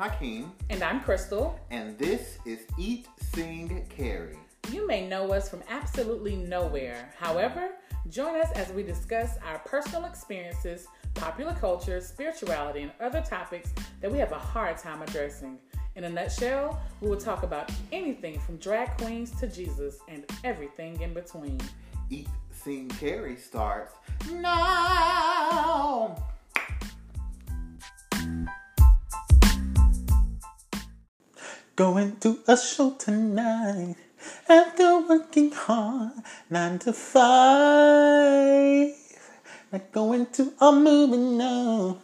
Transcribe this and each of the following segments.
Hakeem. And I'm Crystal. And this is Eat, Sing, Carry. You may know us from absolutely nowhere. However, join us as we discuss our personal experiences, popular culture, spirituality, and other topics that we have a hard time addressing. In a nutshell, we will talk about anything from drag queens to Jesus and everything in between. Eat, Sing, Carry starts now. Going to a show tonight after working hard, nine to five. Not going to a movie now.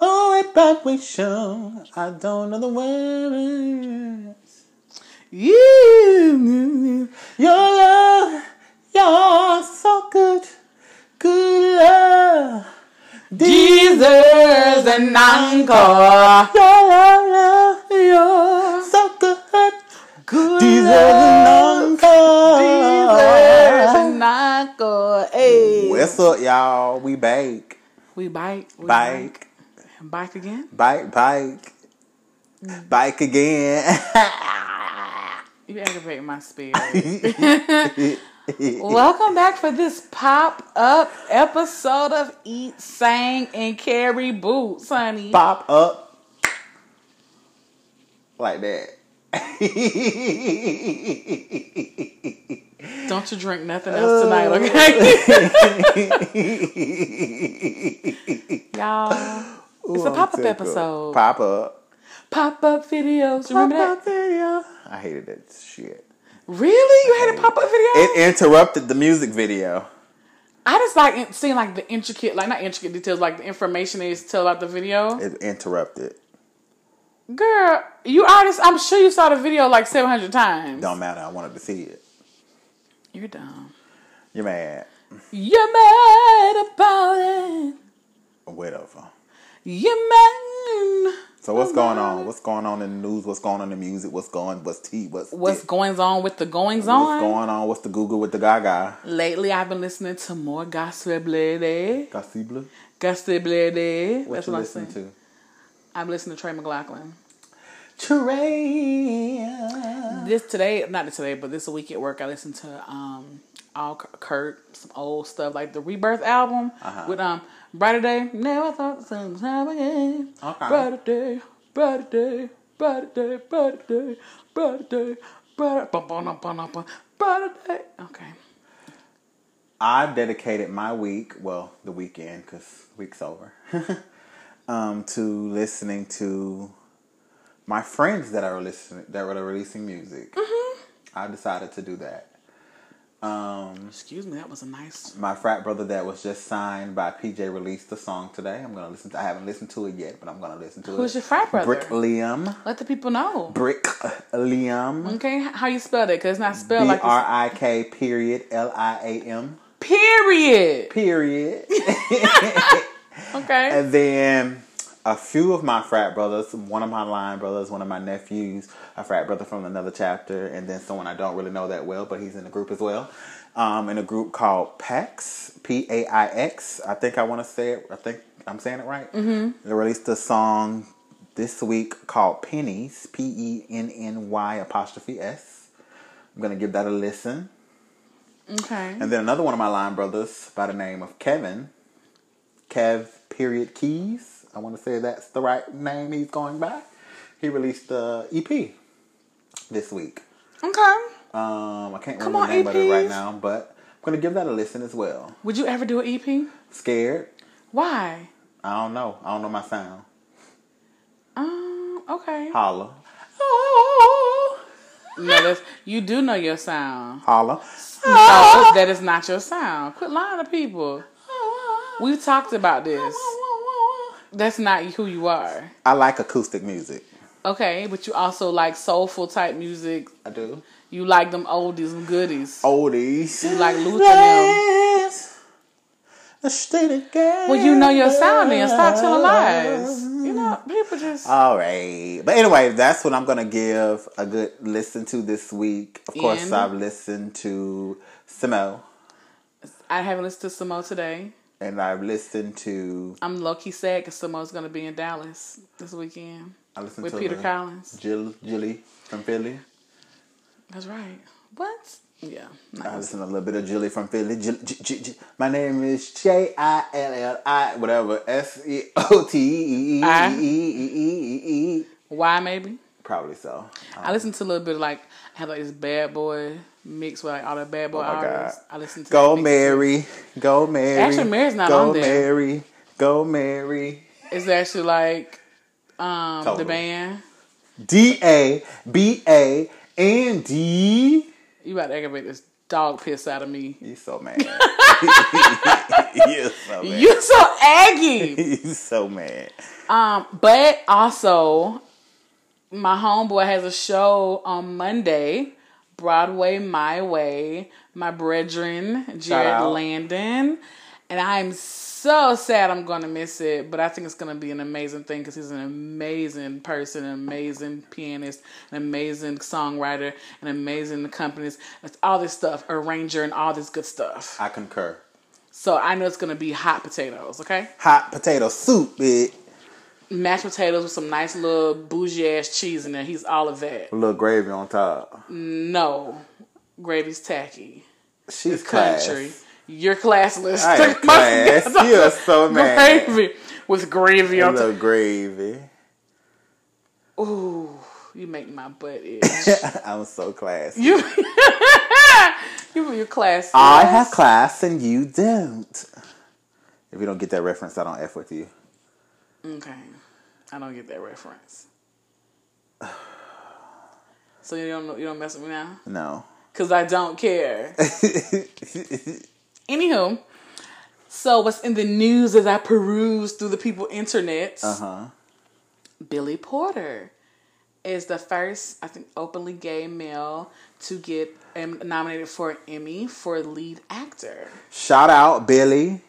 Oh, a Broadway show. I don't know the words. You, your love, you're so good, good love. Deserves an encore. Your love, love, you're so good, Good deserves an encore. Deserves an encore. Hey. What's up, y'all? We bake, We bike. We bike, Bike again? bike, bike, mm. bike again. You aggravate my spirit. Welcome back for this pop up episode of Eat, Sang, and Carry Boots, honey. Pop up like that. Don't you drink nothing else tonight, okay? Y'all, it's a pop up episode. Pop up. Pop up videos. Remember Pop that? up video. I hated that shit. Really? You had a pop up video? It interrupted the music video. I just like seeing like the intricate, like not intricate details, like the information they tell about the video. It interrupted. Girl, you artist, I'm sure you saw the video like 700 times. Don't matter. I wanted to see it. You're dumb. You're mad. You're mad about it. Whatever. You're mad. So what's going on? What's going on in the news? What's going on in the music? What's going? What's tea? What's What's dick? goings on with the goings on? What's going on? What's the Google with the Gaga? Lately, I've been listening to more gospel lady. Gossip. Gospel lady. What That's you what I'm listening saying. to? I'm listening to Trey McLaughlin. Trey. This today, not today, but this week at work, I listened to um all Kirk, some old stuff like the Rebirth album Uh-huh. with um Brighter Day. Never thought the sun was time again. Okay. Brighter day, brighter day, brighter day, brighter day, brighter day, brighter, bum, bum, bum, bum, bum, brighter day. Okay. I've dedicated my week, well, the weekend, because week's over, um, to listening to my friends that are listening, that are releasing music. I decided to do that. Um, Excuse me, that was a nice. my frat brother that was just signed by PJ released a song today. I'm gonna listen to. I haven't listened to it yet, but I'm gonna listen to it. Who's your frat brother? Brick Liam. Let the people know. Brick Liam. Okay, how you spell it? Cause it's not spelled B like R this. I K period L I A M Period. period. Okay. And then a few of my frat brothers, one of my line brothers, one of my nephews, a frat brother from another chapter, and then someone I don't really know that well, but he's in the group as well. Um, in a group called PAX, P A I X. I think I want to say it. I think I'm saying it right. Mm-hmm. They released a song this week called Pennies, P E N N Y apostrophe S. I'm gonna give that a listen. okay. And then another one of my line brothers by the name of Kevin, Kev period Keys. I want to say that's the right name he's going by. He released the EP this week. Okay. Um, I can't Come remember on, the name of it right now, but I'm gonna give that a listen as well. Would you ever do an EP? Scared? Why? I don't know. I don't know my sound. Um. Okay. Holla. No, that's you do know your sound. Holla. No, that is not your sound. Quit lying to people. We've talked about this. That's not who you are. I like acoustic music. Okay, but you also like soulful type music. I do. You like them oldies and goodies. Oldies. You like Luther now. Well, you know your sound then. Stop telling lies. You know, people just. All right. But anyway, that's what I'm going to give a good listen to this week. Of course, And? I've listened to Simo. I haven't listened to Samo today. And I've listened to. I'm low key sad because someone's gonna be in Dallas this weekend I listened with to Peter Collins. Jill, Jilly from Philly. That's right. What? Yeah. I listened to a little bit of Jilly from Philly. J, J, J, my name is J I L L I whatever S E O T E E? E E E E E. Why maybe? Probably so. I listened to a little bit of like I had like this bad boy mix with like all the bad boy Oh artists. God. I listened to Go. Mary, go Mary. Actually, Mary's not go on there. Go Mary, go Mary. It's actually like um the Totally. band. D A B A N D. You about to aggravate this dog piss out of me. You so mad. You're so mad. You so aggy. You so mad. Um, but also, my homeboy has a show on Monday, Broadway My Way. My brethren, Jared. Landon, and I'm so sad I'm gonna miss it. But I think it's gonna be an amazing thing because he's an amazing person, an amazing pianist, an amazing songwriter, an amazing accompanist, it's all this stuff, arranger, and all this good stuff. I concur. So I know it's gonna be hot potatoes. Okay. Hot potato soup, bitch. Mashed potatoes with some nice little bougie ass cheese in there. He's all of that. A little gravy on top. No, gravy's tacky. She's Country. class. You're classless. I am class. You are so mad. Gravy with gravy A on top. little gravy. Ooh, you make my butt itch. I'm so classy. you, you, you're classy. I have class and you don't. If you don't get that reference, I don't F with you. Okay, I don't get that reference. So you don't you don't mess with me now No. because I don't care. Anywho, so what's in the news as I peruse through the people internet? Uh huh. Billy Porter is the first, I think, openly gay male to get nominated for an Emmy for lead actor. Shout out Billy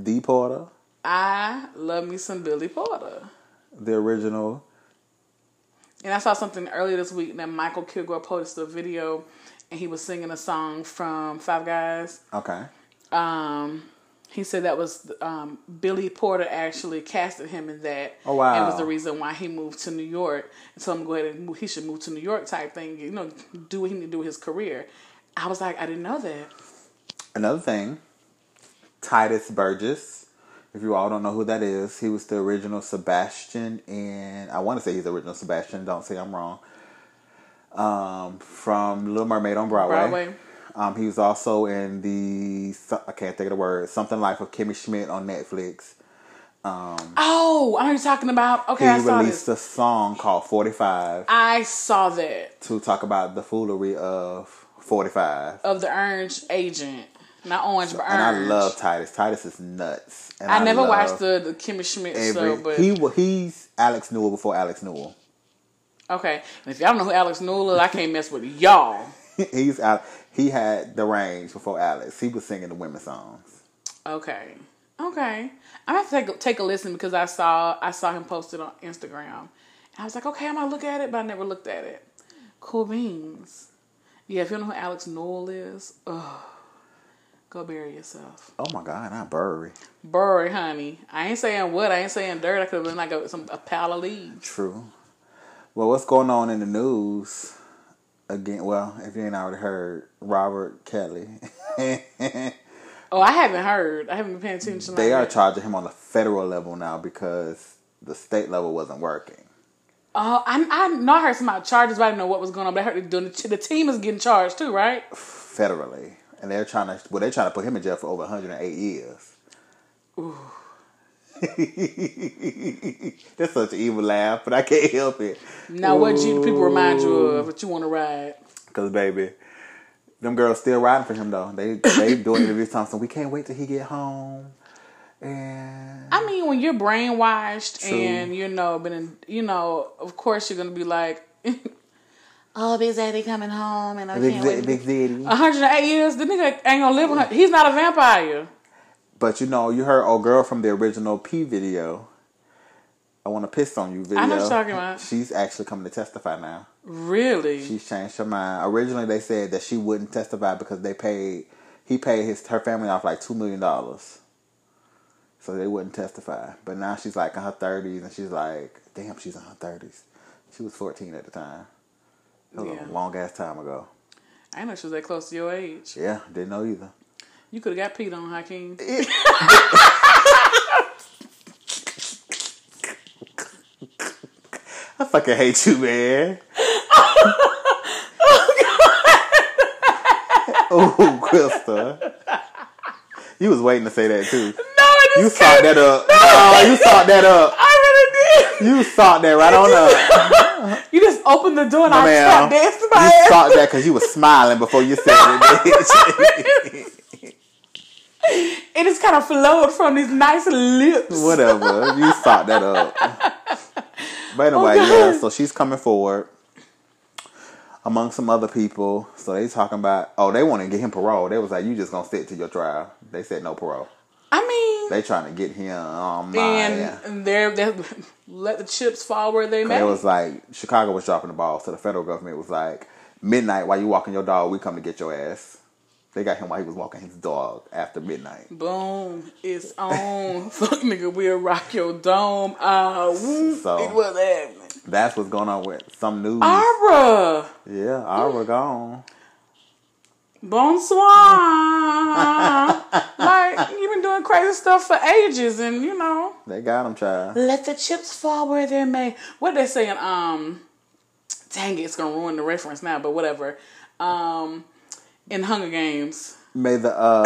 D. Porter, I love me some Billy Porter. the original. And I saw something earlier this week that Michael Kilgore posted a video and he was singing a song from Five Guys. Okay. Um, he said that was um, Billy Porter actually casted him in that. Oh, wow. And was the reason why he moved to New York and told him to go ahead and move, he should move to New York type thing. You know, do what he need to do with his career. I was like, I didn't know that. Another thing, Titus Burgess. If you all don't know who that is, he was the original Sebastian and I want to say he's the original Sebastian. Don't say I'm wrong. Um, from Little Mermaid on Broadway. Broadway. Um, he was also in the I can't think of the word something life of Kimmy Schmidt on Netflix. Oh, I know you're talking about. Okay, he I saw released a song called 45 I saw that to talk about the foolery of 45. of the Orange Agent, not Orange, but Orange. And I love Titus. Titus is nuts. And I never watched the the Kimmy Schmidt every, show, but he he's Alex Newell before Alex Newell. okay. And if y'all don't know who Alex Newell is, I can't mess with y'all. he's out. He had the range before Alex. He was singing the women's songs. Okay. Okay. I'm gonna have to take a, take a listen because I saw I saw him posted on Instagram. And I was like, okay, I'm gonna look at it, but I never looked at it. Cool beans. Yeah, if you don't know who Alex Newell is, ugh, go bury yourself. Oh my God, not Bury. Bury, honey. I ain't saying what. I ain't saying dirt. I could have been like a, some a pile of leaves. True. Well, what's going on in the news? Again, well, if you ain't already heard, Robert Kelly. Oh, I haven't heard. I haven't been paying attention. they like are that. charging him on the federal level now because the state level wasn't working. Oh, I I know I heard some about charges, but I didn't know what was going on. But I heard the, the team is getting charged too, right? Federally. And they're trying to, well, they're trying to put him in jail for over 108 years. That's such an evil laugh, but I can't help it. Now, what do people remind you of? What you want to ride? Cause baby, them girls still riding for him though. They they doing interviews talking. So we can't wait till he get home. And I mean, when you're brainwashed True. and you know, been in, you know, of course you're gonna be like, "Oh, Big Daddy coming home," and I Big can't Z- wait. Big Zitty. 108 years, the nigga ain't gonna live. 100 He's not a vampire. But you know, you heard old girl from the original P video. I want to piss on you video. I know what you're talking about. She's actually coming to testify now. Really? She's changed her mind. Originally, they said that she wouldn't testify because they paid. He paid his her family off like two million dollars. so they wouldn't testify. But now she's like in her thirties, and she's like, damn, she's in her thirties. She was fourteen at the time. That was Yeah. a long ass time ago. I didn't know she was that close to your age. Yeah, didn't know either. You could have got peed on, Hakeem. I fucking hate you, man. oh, Krista. You was waiting to say that too. No, it You just sought that up. No, you sought that up. I really did. You sought that right on up. Opened the door and I man, stopped dancing my You ass. sought that because you were smiling before you said it. It just kind of flowed from these nice lips. Whatever. You sought that up. But anyway, Oh, yeah, so she's coming forward among some other people. So they talking about oh, they want to get him parole. They was like, You just gonna sit to your trial. They said no parole. I mean, They trying to get him on my and they're, they let the chips fall where they may. It was like Chicago was dropping the ball, so the federal government was like, midnight while you walking your dog, we come to get your ass. They got him while he was walking his dog after midnight. Boom, it's on. Fuck nigga, we'll rock your dome. Uh, whoop, So- it was happening. That's what's going on with some news. Ara, yeah, Ara gone. Bonsoir. like you've been doing crazy stuff for ages, and you know, They got them, child. let the chips fall where they may. What they saying? Um, dang it, it's gonna ruin the reference now, but whatever. Um, in Hunger Games, May the uh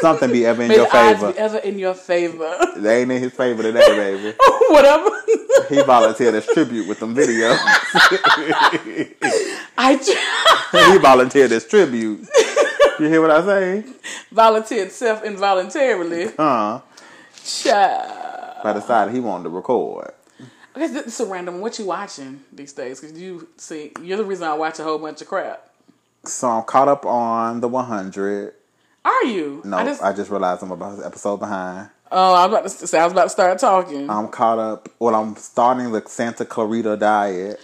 something be ever in may your the odds favor. be ever in your favor. They ain't in his favor today, baby. whatever. He volunteered as tribute with them videos. I tr- he volunteered as tribute. You hear what I say? volunteered self involuntarily. Huh? Child. But decided he wanted to record. Okay, this is a random. What you watching these days? Because you see, you're the reason I watch a whole bunch of crap. So I'm caught up on the 100. Are you? No, I I just, just, realized I'm about an episode behind. oh, I'm about to say I was about to start talking. I'm caught up. Well, I'm starting the Santa Clarita Diet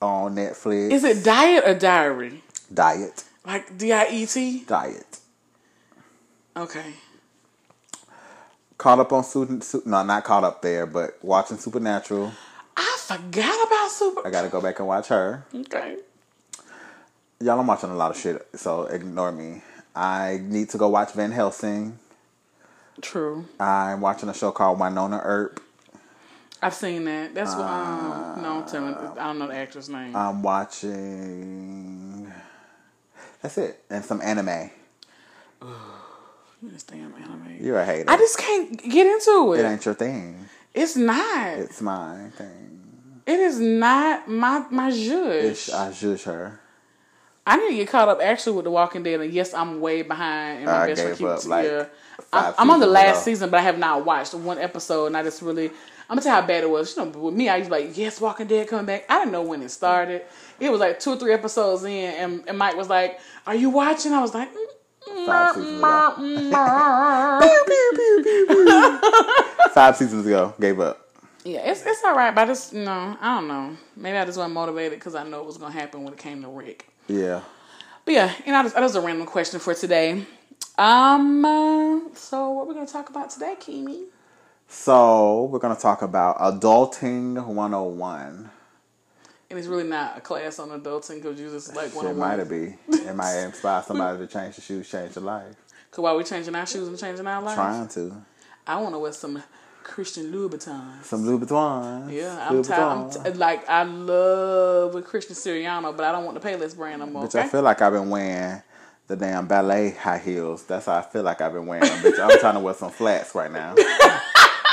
on Netflix. is it diet or diary? Diet. Like D I E T? Diet. Okay. Caught up on Su- Su- no, not caught up there, but watching Supernatural. I forgot about Super. I got to go back and watch her. Okay. Y'all, I'm watching a lot of shit, so ignore me. I need to go watch Van Helsing. True. I'm watching a show called Wynonna Earp. I've seen that. That's what. Uh, Um, no, tell me. I don't know the actress name. I'm watching. That's it, and some anime. this damn anime. You're a hater. I just can't get into it. it ain't your thing. it's not. It's my thing. It is not my my zhuzh. Ish, I judge her. I need to get caught up actually with The Walking Dead, and yes, I'm way behind. And my I best friend keeps like, yeah. five I'm, I'm on the last ago. season, but I have not watched one episode, and I just really. I'm gonna tell you how bad it was. You know, with me, I used to be like, "Yes, Walking Dead coming back." I didn't know when it started. It was like two or three episodes in, and, and Mike was like, "Are you watching?" I was like, mm, Five seasons ago. Five seasons ago, gave up. "Yeah, it's it's all right." But I just, you know, I don't know. Maybe I just wasn't motivated because I know it was gonna happen when it came to Rick. Yeah. But yeah, you know, that was a random question for today. Um, uh, so what we're gonna talk about today, Kimi? So we're gonna talk about adulting 101. And it's really not a class on adulting because you just like one It might be. It might inspire somebody to change the shoes, change their life. Cause while we changing our shoes and changing our lives, Trying to. I want to wear some Christian Louboutins. Some Louboutins. yeah, I'm tired. I'm t- like I love a Christian Siriano, but I don't want the Payless brand no more. Bitch, Okay? I feel like I've been wearing the damn ballet high heels. That's how I feel like I've been wearing them. Bitch, I'm trying to wear some flats right now.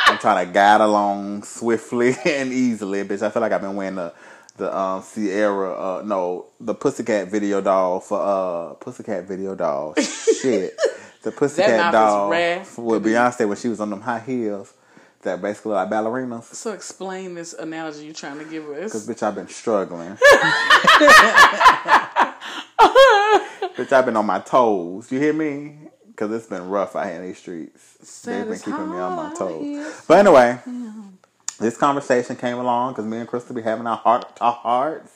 I'm trying to guide along swiftly and easily. Bitch, I feel like I've been wearing the the um Sierra uh no the Pussycat video doll for uh Pussycat video doll. Shit. The Pussycat doll with Beyonce when she was on them high heels that basically like ballerinas. so explain this analogy you're trying to give us. Cause bitch, I've been struggling. bitch, I've been on my toes. You hear me? Cause it's been rough out here in these streets. They've been keeping me on my toes. But anyway, this conversation came along because me and Crystal be having our heart to hearts.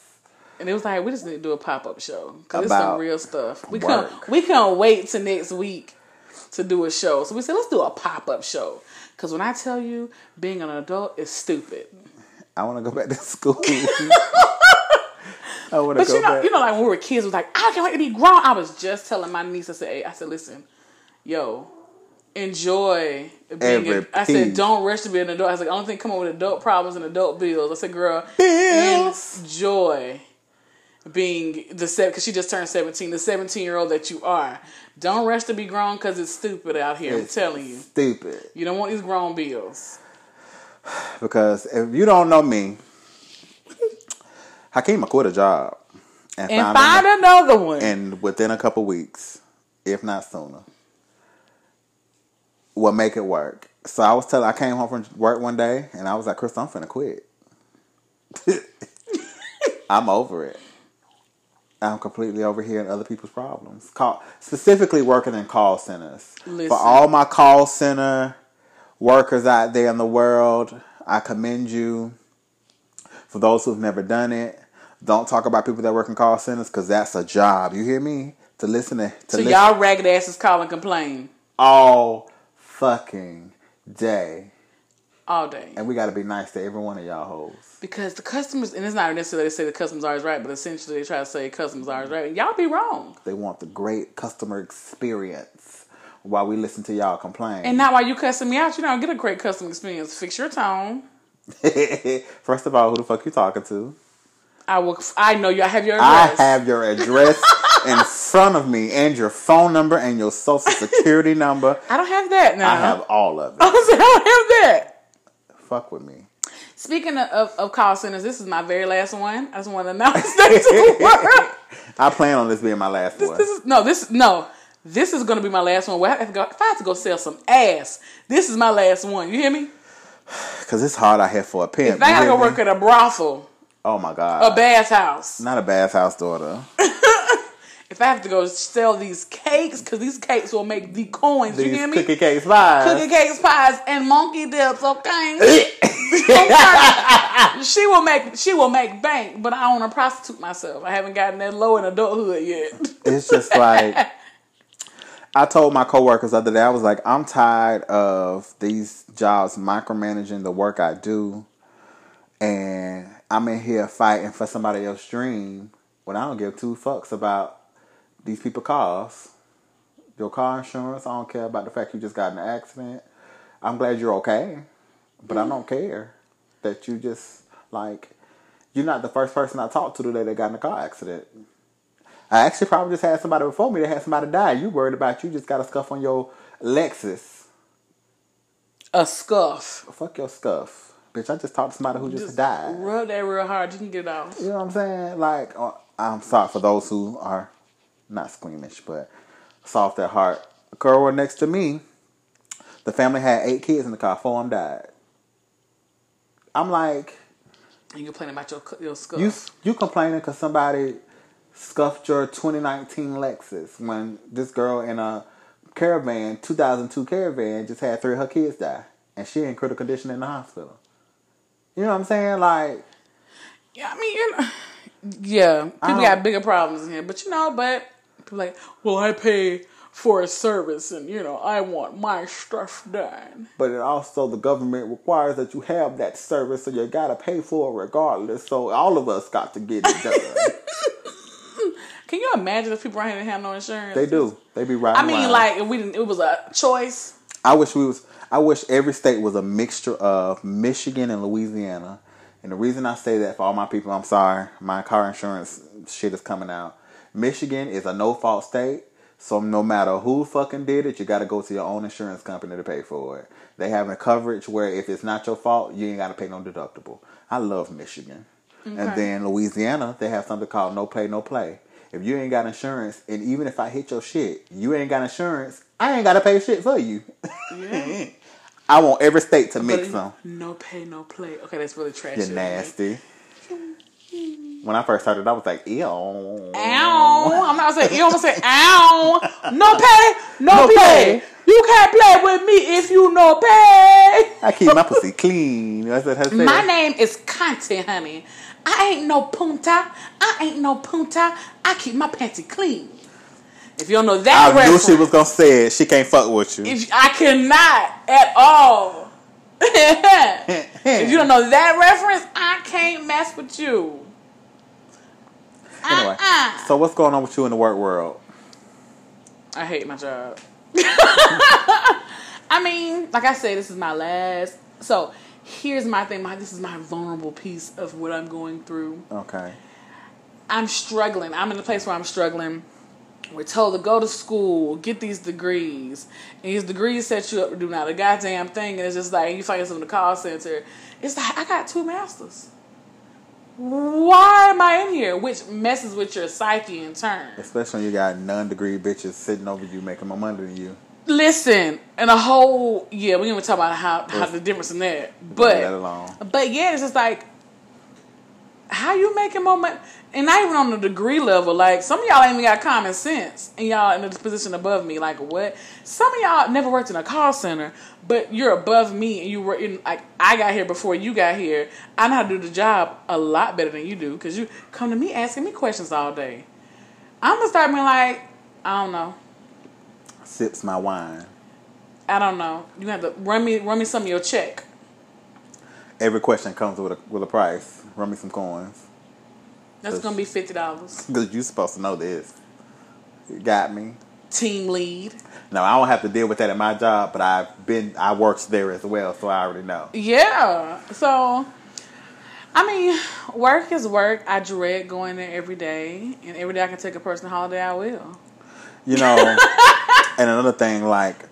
And it was like we just need to do a pop up show because it's some real stuff. We couldn't we couldn't wait till next week. to do a show. So we said, let's do a pop up show. Because when I tell you, being an adult is stupid. I want to go back to school. I want to But go you know, back. you know, like when we were kids, was like, I can't wait to be grown. I was just telling my niece, I said, hey, I said, listen, yo, enjoy being. Every A, I said, don't rush to be an adult. I was like, I don't think come up with adult problems and adult bills. I said, girl, Bills. enjoy being the set because she just turned seventeen. The seventeen year old that you are. Don't rush to be grown because it's stupid out here. It's I'm telling you, Stupid. you don't want these grown bills. Because if you don't know me, Hakeem, I quit a job and, And find an- another one. and within a couple weeks, if not sooner, will make it work. So I was telling, I came home from work one day and I was like, Chris, I'm finna quit. I'm over it. I'm completely over here in other people's problems. Call specifically working in call centers. Listen. For all my call center workers out there in the world, I commend you. For those who've never done it, don't talk about people that work in call centers because that's a job. You hear me? To listen to, to so listen y'all ragged asses call and complain all fucking day, all day. and we got to be nice to every one of y'all hoes. Because the customers, and it's not necessarily they say the customers are always right, but essentially they try to say customers are always right. And y'all be wrong. They want the great customer experience while we listen to y'all complain. And not while you cussing me out, you don't get a great customer experience. Fix your tone. First of all, who the fuck you talking to? I will. I know you. I have your I have your address in front of me and your phone number and your social security number. I don't have that now. I have all of it. I don't have that. Fuck with me. Speaking of, of, of call centers, this is my very last one. I just want to announce that to the world. I plan on this being my last one. This is no, this no. This is gonna be my last one. Where I have to go, if I have to go sell some ass, this is my last one. You hear me? Because it's hard out here for a pimp. If I gotta go me? work at a brothel, Oh my God. a bathhouse, Not a bathhouse daughter. if I have to go sell these cakes, because these cakes will make the coins. you hear me? cookie cakes pies. Cookie cakes, pies, and monkey dips. Okay. she will make she will make bank, but I don't want to prostitute myself. I haven't gotten that low in adulthood yet. It's just like I told my coworkers the other day, I was like, I'm tired of these jobs micromanaging the work I do and I'm in here fighting for somebody else's dream when I don't give two fucks about these people cars. Your car insurance, I don't care about the fact you just got in an accident. I'm glad you're okay. But I don't care that you just like you're not the first person I talked to today that got in a car accident. I actually probably just had somebody before me that had somebody die. You worried about you just got a scuff on your Lexus. A scuff. Fuck your scuff. Bitch, I just talked to somebody who just, Just died. Rub that real hard. You can get it off. You know what I'm saying? Like, uh, I'm sorry for those who are not squeamish, but soft at heart. A girl next to me, the family had eight kids in the car. Four of them died. I'm like, And you complaining about your your scuff. you you complaining because somebody scuffed your 2019 Lexus when this girl in a caravan, 2002 caravan, just had three of her kids die, and she in critical condition in the hospital. You know what I'm saying? Like, yeah, I mean, you know, yeah, people got bigger problems in here, but you know, but like, well, I pay for a service, and you know, I want my stuff done. but it also the government requires that you have that service, so you gotta pay for it regardless. So all of us got to get it done. Can you imagine if people around here didn't have no insurance? they do. They be riding. I mean, around. like, if we didn't, it was a choice. I wish we was. I wish every state was a mixture of Michigan and Louisiana. And the reason I say that for all my people, I'm sorry, my car insurance shit is coming out. Michigan is a no fault state, so no matter who fucking did it, you got to go to your own insurance company to pay for it. They have a coverage where if it's not your fault, you ain't got to pay no deductible. I love Michigan. And then Louisiana, they have something called no pay, no play. If you ain't got insurance, and even if I hit your shit, you ain't got insurance, I ain't got to pay shit for you. Yeah. I want every state to mix them. No pay, no play. Okay, that's really trash. You're nasty. When I first started, I was like, ew. Ow! I'm not gonna say you. I'm gonna say ow. No pay, no, No play. pay. You can't play with me if you no pay. I keep my pussy clean. That's what I said. My name is Conte, honey. I ain't no punta. I ain't no punta. I keep my panty clean. If you don't know that I reference, knew she was gonna say it. She can't fuck with you. if I cannot at all. if you don't know that reference, I can't mess with you. Uh, anyway, Uh-uh. so what's going on with you in the work world? I hate my job. I mean, like I said, this is my last. So here's my thing. My this is my vulnerable piece of what I'm going through. Okay. I'm struggling. I'm in a place where I'm struggling. We're told to go to school, get these degrees, and these degrees set you up to do not a goddamn thing. And it's just like you find yourself in the call center. It's like I got two masters. Why am I in here? Which messes with your psyche in turn. Especially when you got non-degree bitches sitting over you making more money than you. Listen, and a whole yeah, we even talk about how how the difference in that. But alone. but yeah, it's just like how you making more money, and not even on the degree level. Like some of y'all ain't even got common sense, and y'all in a position above me. Like what? Some of y'all never worked in a call center, but you're above me, and you were in. Like I got here before you got here. I know how to do the job a lot better than you do because you come to me asking me questions all day. I'm gonna start being like, I don't know. Sips my wine. I don't know. You have to run me run me some of your check. Every question comes with a with a price. Run me some coins. That's gonna be fifty dollars. Because you supposed to know this. You got me. Team lead. No, I don't have to deal with that at my job, but I've been I worked there as well, so I already know. Yeah. So I mean, work is work. I dread going there every day, and every day I can take a personal holiday, I will. You know, and another thing, like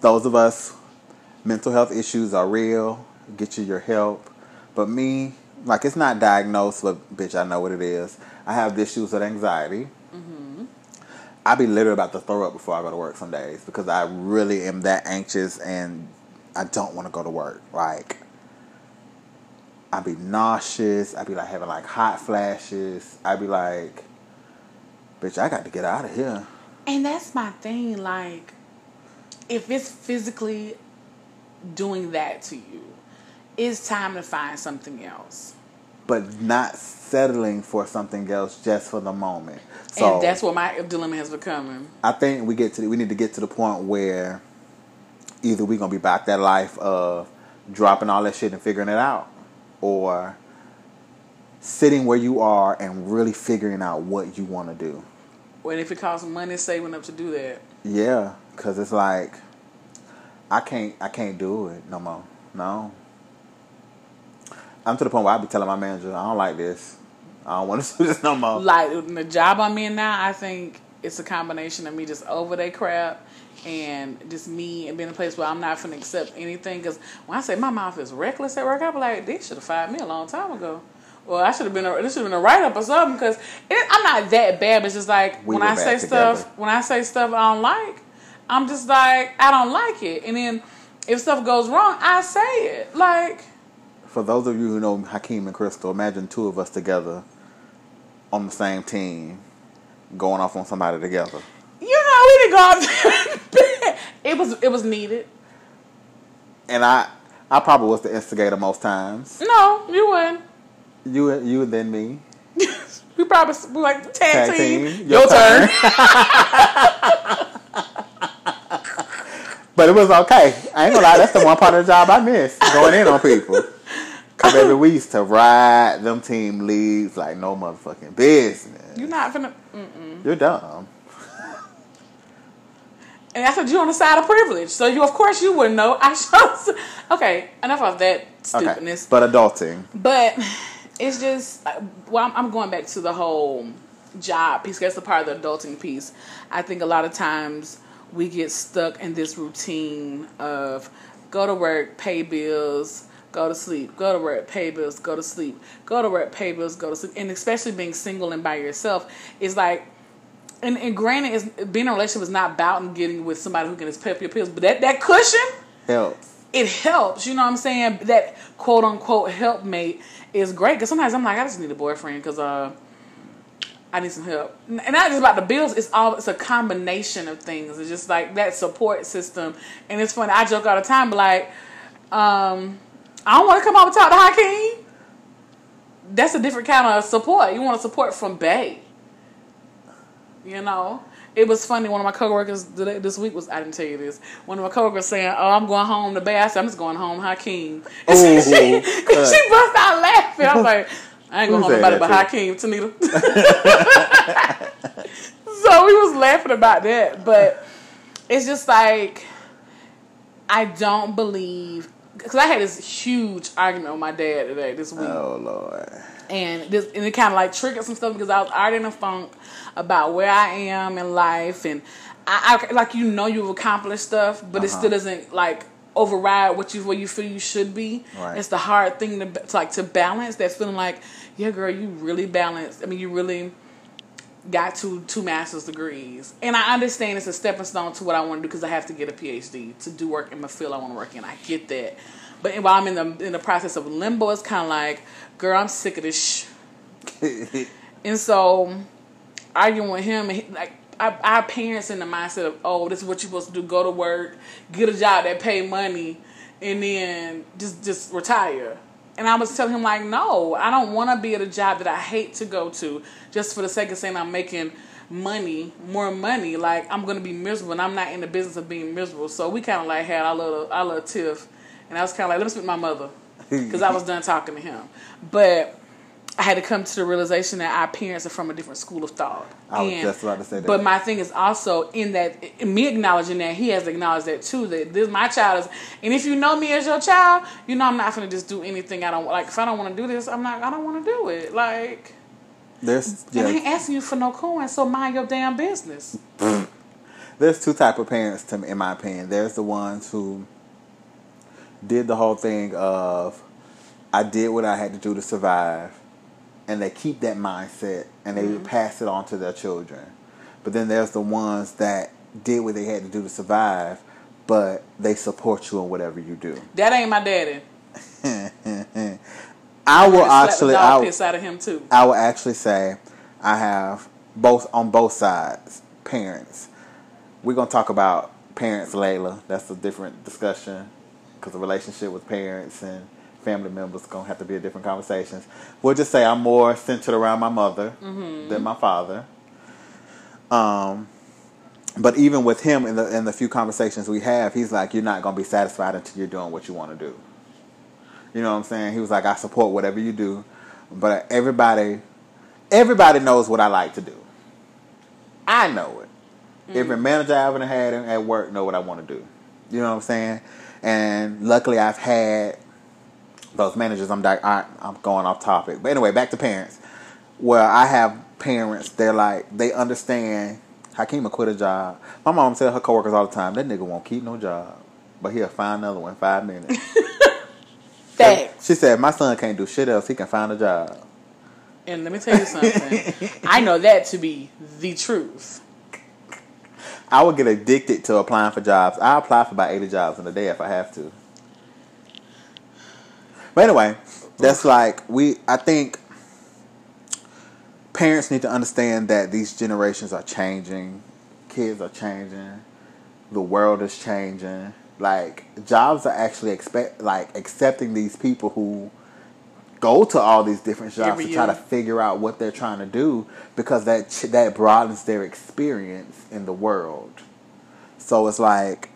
those of us, mental health issues are real. Get you your help. But me, like it's not diagnosed, but bitch, I know what it is. I have issues with anxiety. Mm-hmm. I be literally about to throw up before I go to work some days because I really am that anxious and I don't want to go to work. Like I be nauseous. I be like having like hot flashes. I be like, bitch, I got to get out of here. And that's my thing. Like, if it's physically doing that to you, it's time to find something else. But not settling for something else just for the moment. So and that's what my dilemma has become. I think we get to we need to get to the point where either we're gonna be back that life of dropping all that shit and figuring it out, or sitting where you are and really figuring out what you want to do. When if it costs money saving up to do that. Yeah, cause it's like I can't I can't do it no more. No. I'm to the point where I be telling my manager I don't like this. I don't want to do this no more. Like the job I'm in now, I think it's a combination of me just over that crap and just me and being in a place where I'm not gonna accept anything. Because when I say my mouth is reckless at work, I be like, they should have fired me a long time ago. Well, I should have been. A, this should have been a write up or something. Because I'm not that bad. But it's just like We when I say bad stuff, when I say stuff I don't like, I'm just like I don't like it. And then if stuff goes wrong, I say it. Like For those of you who know Hakeem and Crystal, imagine two of us together on the same team going off on somebody together. you know, we didn't go out there. it was it was needed. And I I probably was the instigator most times. No, you wouldn't. You you and then me. We probably we like tag, Tag team. team. Your, Your turn. But it was okay. I ain't gonna lie, that's the one part of the job I missed. Going in on people. Cause baby, we used to ride them team leads like no motherfucking business. You're not finna. Mm-mm. You're dumb. And I said you on the side of privilege, so you of course you wouldn't know. I should. Okay, enough of that Okay. stupidness. But adulting. But it's just well, I'm, I'm going back to the whole job piece. That's the part of the adulting piece. I think a lot of times we get stuck in this routine of go to work, pay bills, go to sleep, go to work, pay bills, go to sleep, go to work, pay bills, go to sleep, and especially being single and by yourself is like. And, and granted, is being in a relationship is not about and getting with somebody who can just pay up your pills, but that, that cushion, Helps. it helps. You know what I'm saying? That quote unquote helpmate is great because sometimes I'm like, I just need a boyfriend because uh, I need some help. And not just about the bills. It's all it's a combination of things. It's just like that support system. And it's funny. I joke all the time, but like, um, I don't want to come over and talk to Hakeem. That's a different kind of support. You want support from Bay. You know, it was funny. One of my coworkers today- this week was I didn't tell you this. One of my coworkers saying, "Oh, I'm going home to bed." I said, "I'm just going home, Hakeem." And Ooh, she, she, she bust out laughing. I was like, "I ain't going home nobody but Hakeem, Tanita." so we was laughing about that, but it's just like I don't believe because I had this huge argument with my dad today this week Oh Lord. and this and it kind of like triggered some stuff because I was already in a funk about where I am in life, and I, I like you know you've accomplished stuff, but it Uh-huh. still doesn't like override what you where you feel you should be. Right. It's the hard thing to, to like to balance. That feeling like, yeah, girl, you really balanced. I mean, you really got two two master's degrees, and I understand it's a stepping stone to what I want to do because I have to get a PhD to do work in my field I want to work in. I get that, but while I'm in the in the process of limbo, it's kind of like, girl, I'm sick of this. Sh-. And so, arguing with him, he, like our, our parents in the mindset of, oh, this is what you're supposed to do: go to work, get a job that pay money, and then just just retire. And I was telling him like, no, I don't want to be at a job that I hate to go to just for the sake of saying I'm making money, more money. Like I'm gonna be miserable, and I'm not in the business of being miserable. So we kind of like had our little our little tiff, and I was kind of like, let me speak to my mother because I was done talking to him, but. I had to come to the realization that our parents are from a different school of thought. I was just about to say that. But my thing is also in that me acknowledging that he has acknowledged that too. That this my child is, and if you know me as your child, you know I'm not gonna just do anything I don't like. If I don't want to do this, I'm not. I don't want to do it. Like, There's and I ain't asking you for no coin, so mind your damn business. there's two type of parents to me, in my opinion. There's the ones who did the whole thing of I did what I had to do to survive, and they keep that mindset and they Mm-hmm. pass it on to their children. But then there's the ones that did what they had to do to survive, but they support you in whatever you do. That ain't my daddy. I will the actually, I will, piss out of him too. I will actually say I have both on both sides parents. We're gonna talk about parents, Layla. That's a different discussion because the relationship with parents and family members gonna have to be a different conversations. We'll just say I'm more centered around my mother than my father. Um, but even with him in the in the few conversations we have, he's like, "You're not gonna be satisfied until you're doing what you want to do." You know what I'm saying? He was like, I support whatever you do, but everybody, everybody knows what I like to do. I know it. Every manager I ever had at work know what I want to do. You know what I'm saying? And luckily, I've had those managers. I'm di- I, I'm going off topic, but anyway, back to parents. Where I have parents, they're like they understand. Hakeem will quit a job. My mom tell her coworkers all the time, that nigga won't keep no job, but he'll find another one in five minutes. Facts. She said, "My son can't do shit else. He can find a job." And let me tell you something. I know that to be the truth. I would get addicted to applying for jobs. I apply for about eighty jobs in a day if I have to. But anyway, that's like we. I think parents need to understand that these generations are changing. Kids are changing. The world is changing. Like jobs are actually expect like accepting these people who go to all these different jobs Every to try to figure out what they're trying to do because that ch- that broadens their experience in the world. So it's like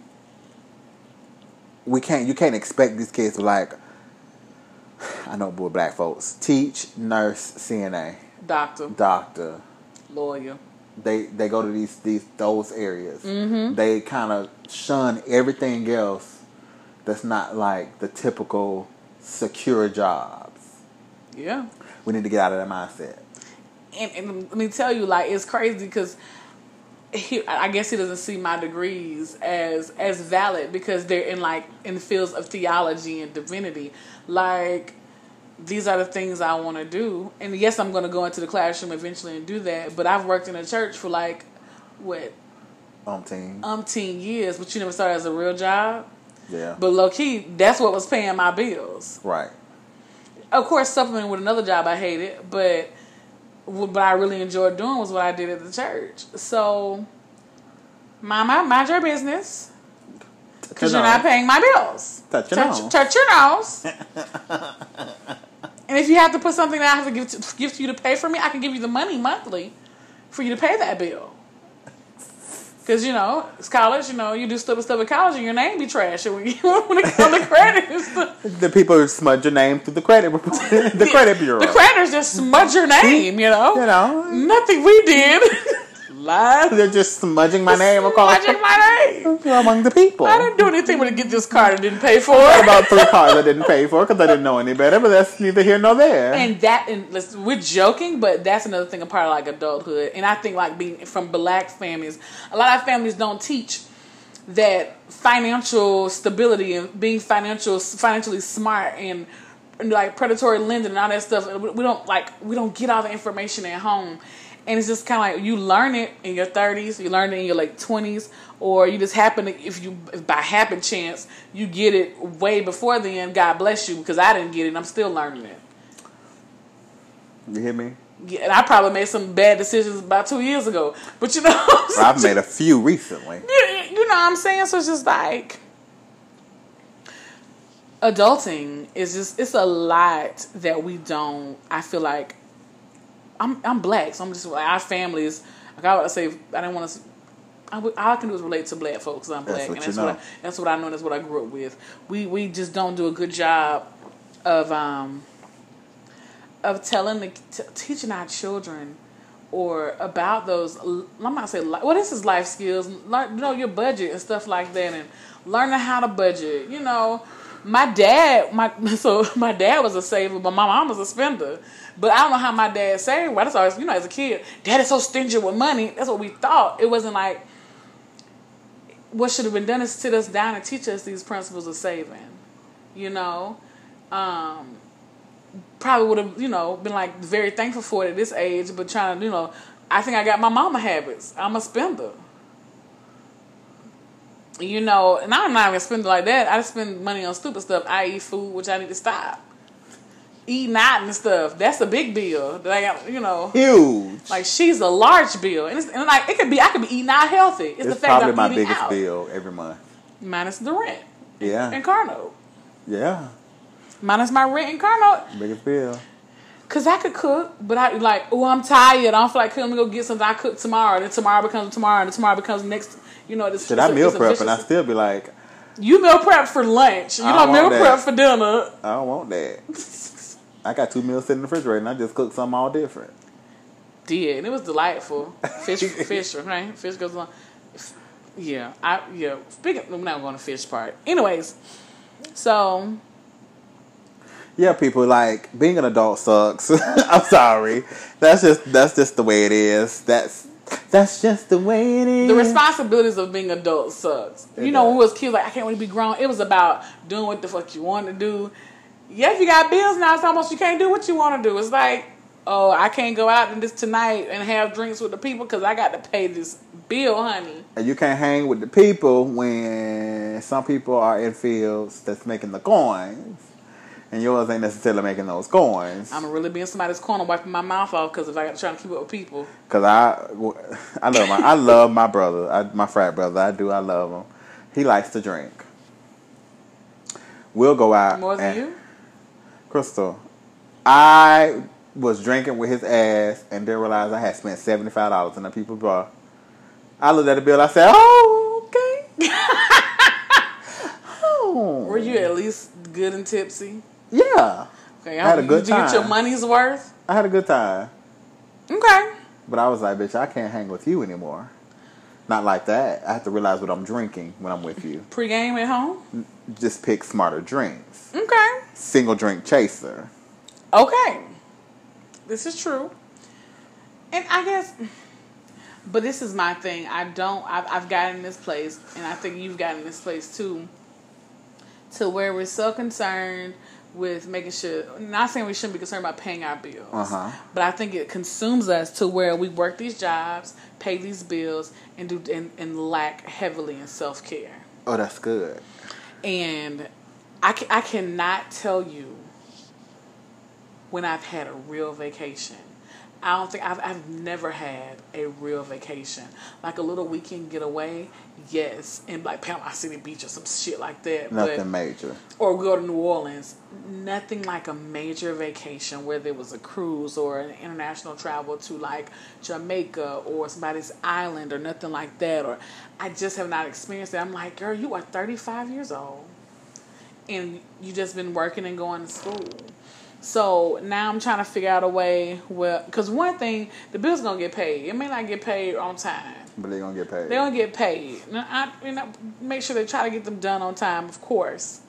we can't you can't expect these kids to like I know we're black folks. Teach nurse CNA Doctor, doctor. Lawyer. they they go to these these those areas. Mm-hmm. They kind of shun everything else that's not like the typical secure jobs. Yeah. we need to get out of that mindset. And, and let me tell you, like it's crazy because he, I guess he doesn't see my degrees as as valid because they're in like in the fields of theology and divinity. Like these are the things I want to do, and yes, I'm going to go into the classroom eventually and do that. But I've worked in a church for like what umpteen umpteen years, but you never started as a real job. yeah But low key, that's what was paying my bills right of course, supplementing with another job I hated, but what I really enjoyed doing was what I did at the church. So, mind, my, mind your business because you're not paying my bills. Touch your nose. touch your nose. and if you have to put something that I have to give to, give to you to pay for me, I can give you the money monthly for you to pay that bill. Cause you know it's college. You know you do stupid stuff at college, and your name be trash. And when you when it comes to credit, it's the, The people who smudge your name through the credit report, the credit bureau. the creditors just smudge your name. You know, You know, nothing we did. Lies. they're just smudging my name across Smudging my name. among the people. I didn't do anything but to get this card and didn't pay for it. about three cars I didn't pay for because I didn't know any better, but that's neither here nor there. And that, and listen, we're joking, but that's another thing, a part of like adulthood. And I think like being from black families, a lot of families don't teach that financial stability and being financial financially smart and, like predatory lending and all that stuff. We don't like we don't get all the information at home. And it's just kind of like you learn it in your 30s, you learn it in your like 20s, or you just happen to, if you, if by happen chance, you get it way before then, God bless you, because I didn't get it and I'm still learning it. you hear me? Yeah, and I probably made some bad decisions about two years ago. But you know, I've made a few recently. you, you know what I'm saying? So it's just like adulting is just it's a lot that we don't. I feel like I'm I'm black, so I'm just like our families. Like I would say, I didn't want to. I would, all I can do is relate to black folks. I'm black, and that's know. what I, that's what I know. That's what I grew up with. We we just don't do a good job of um of telling the t- teaching our children or about those I'm not gonna say li- well this is life skills learn you know your budget and stuff like that and learning how to budget you know my dad my so my dad was a saver but my mom was a spender. But I don't know how my dad saved. Well that's always you know as a kid dad is so stingy with money. That's what we thought. It wasn't like what should have been done is sit us down and teach us these principles of saving you know? Um probably would have, you know, been like very thankful for it at this age, but trying to, you know, I think I got my mama habits. I'm a spender. You know, and I'm not even a spender like that. I just spend money on stupid stuff, I eat food, which I need to stop. Eating out and stuff. That's a big bill that I got, you know. Huge. Like she's a large bill. And, it's, and like it could be I could be eating out healthy. It's, the fact probably that my I'm eating biggest out. bill every month. Minus the rent Yeah. and Carno. Yeah. Minus my rent and Carno. Biggest bill. Cause I could cook, but I like, oh, I'm tired. I don't feel like cooking. Let me go get something. I cook tomorrow. and Then tomorrow becomes tomorrow, and then tomorrow becomes next. You know, this. Should I meal prep and I still be like, You meal prep for lunch. You I don't don't meal prep for dinner. I don't want that. I got two meals sitting in the refrigerator and I just cook something all different. Did and it was delightful. Fish, fish, right? Fish goes on. Yeah, I yeah. Speaking, we're not going to fish part. Anyways, so Yeah, people like being an adult sucks. I'm sorry. That's just that's just the way it is. That's that's just the way it is. the responsibilities of being adult sucks. It you know, when we was kids, like I can't wait to be grown. It was about doing what the fuck you want to do. Yeah, if you got bills now, it's almost you can't do what you want to do. It's like, oh, I can't go out and this tonight and have drinks with the people because I got to pay this bill, honey. and you can't hang with the people when some people are in fields that's making the coins, and yours ain't necessarily making those coins. I'm really be in somebody's corner wiping my mouth off because if I got trying to keep up with people, Cause I, I love my, I love my brother, I, my frat brother. I do. I love him. He likes to drink. We'll go out. more than and- you. Crystal, I was drinking with his ass and then realized I had spent seventy five dollars in a people bar. I looked at the bill. I said, "Oh, okay." oh, Were you at least good and tipsy? Yeah, Okay, I had a good Did you get your money's worth? I had a good time, Okay. but I was like, "Bitch, I can't hang with you anymore." Not like that. I have to realize what I'm drinking when I'm with you. Pre-game at home. Just pick smarter drinks. Okay. Single drink chaser. Okay. This is true. And I guess, but this is my thing. I don't, I've, I've gotten in this place, and I think you've gotten in this place too, to where we're so concerned with making sure, not saying we shouldn't be concerned about paying our bills, Uh-huh. but I think it consumes us to where we work these jobs, pay these bills, and do, and, and lack heavily in self care. Oh, that's good. And I, I cannot tell you when I've had a real vacation. I don't think I've I've never had a real vacation. Like a little weekend getaway, yes, in like Panama City Beach or some shit like that. Nothing but, major. Or go to New Orleans. Nothing like a major vacation where there was a cruise or an international travel to like Jamaica or somebody's island or nothing like that. Or I just have not experienced it. I'm like, girl, you are 35 years old and you just been working and going to school. So now I'm trying to figure out a way where, because one thing, the bill's gonna get paid. It may not get paid on time, But they're gonna get paid. they're gonna get paid. Now, I, you know, make sure they try to get them done on time, of course.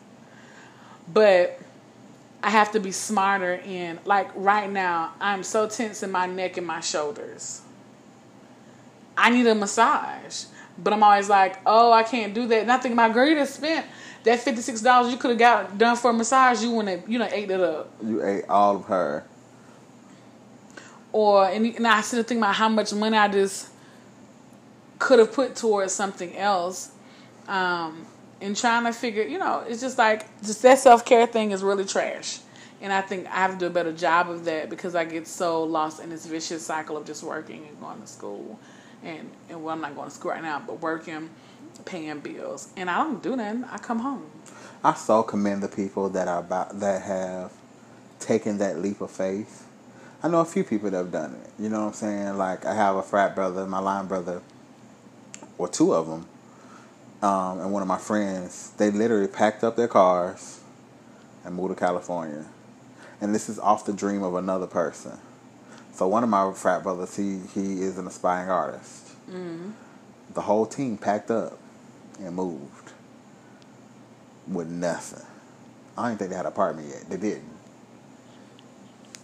But I have to be smarter in, like right now, I'm so tense in my neck and my shoulders. I need a massage, but I'm always like, oh, I can't do that. And I think my just spent that fifty six dollars you could have got done for a massage. You wouldn't, you know, ate it up. You ate all of her. or and, and I sit and think about how much money I just could have put towards something else, um, and trying to figure, you know, it's just like just that self care thing is really trash, and I think I have to do a better job of that because I get so lost in this vicious cycle of just working and going to school, and and well, I'm not going to school right now, but working, paying bills, and I don't do nothing. I come home. I so commend the people that are about that have taken that leap of faith. I know a few people that have done it. You know what I'm saying? Like I have a frat brother, my line brother, or two of them, um, and one of my friends. They literally packed up their cars and moved to California, and this is off the dream of another person. So one of my frat brothers, he he is an aspiring artist. The whole team packed up and moved with nothing. I didn't think they had an apartment yet. They didn't.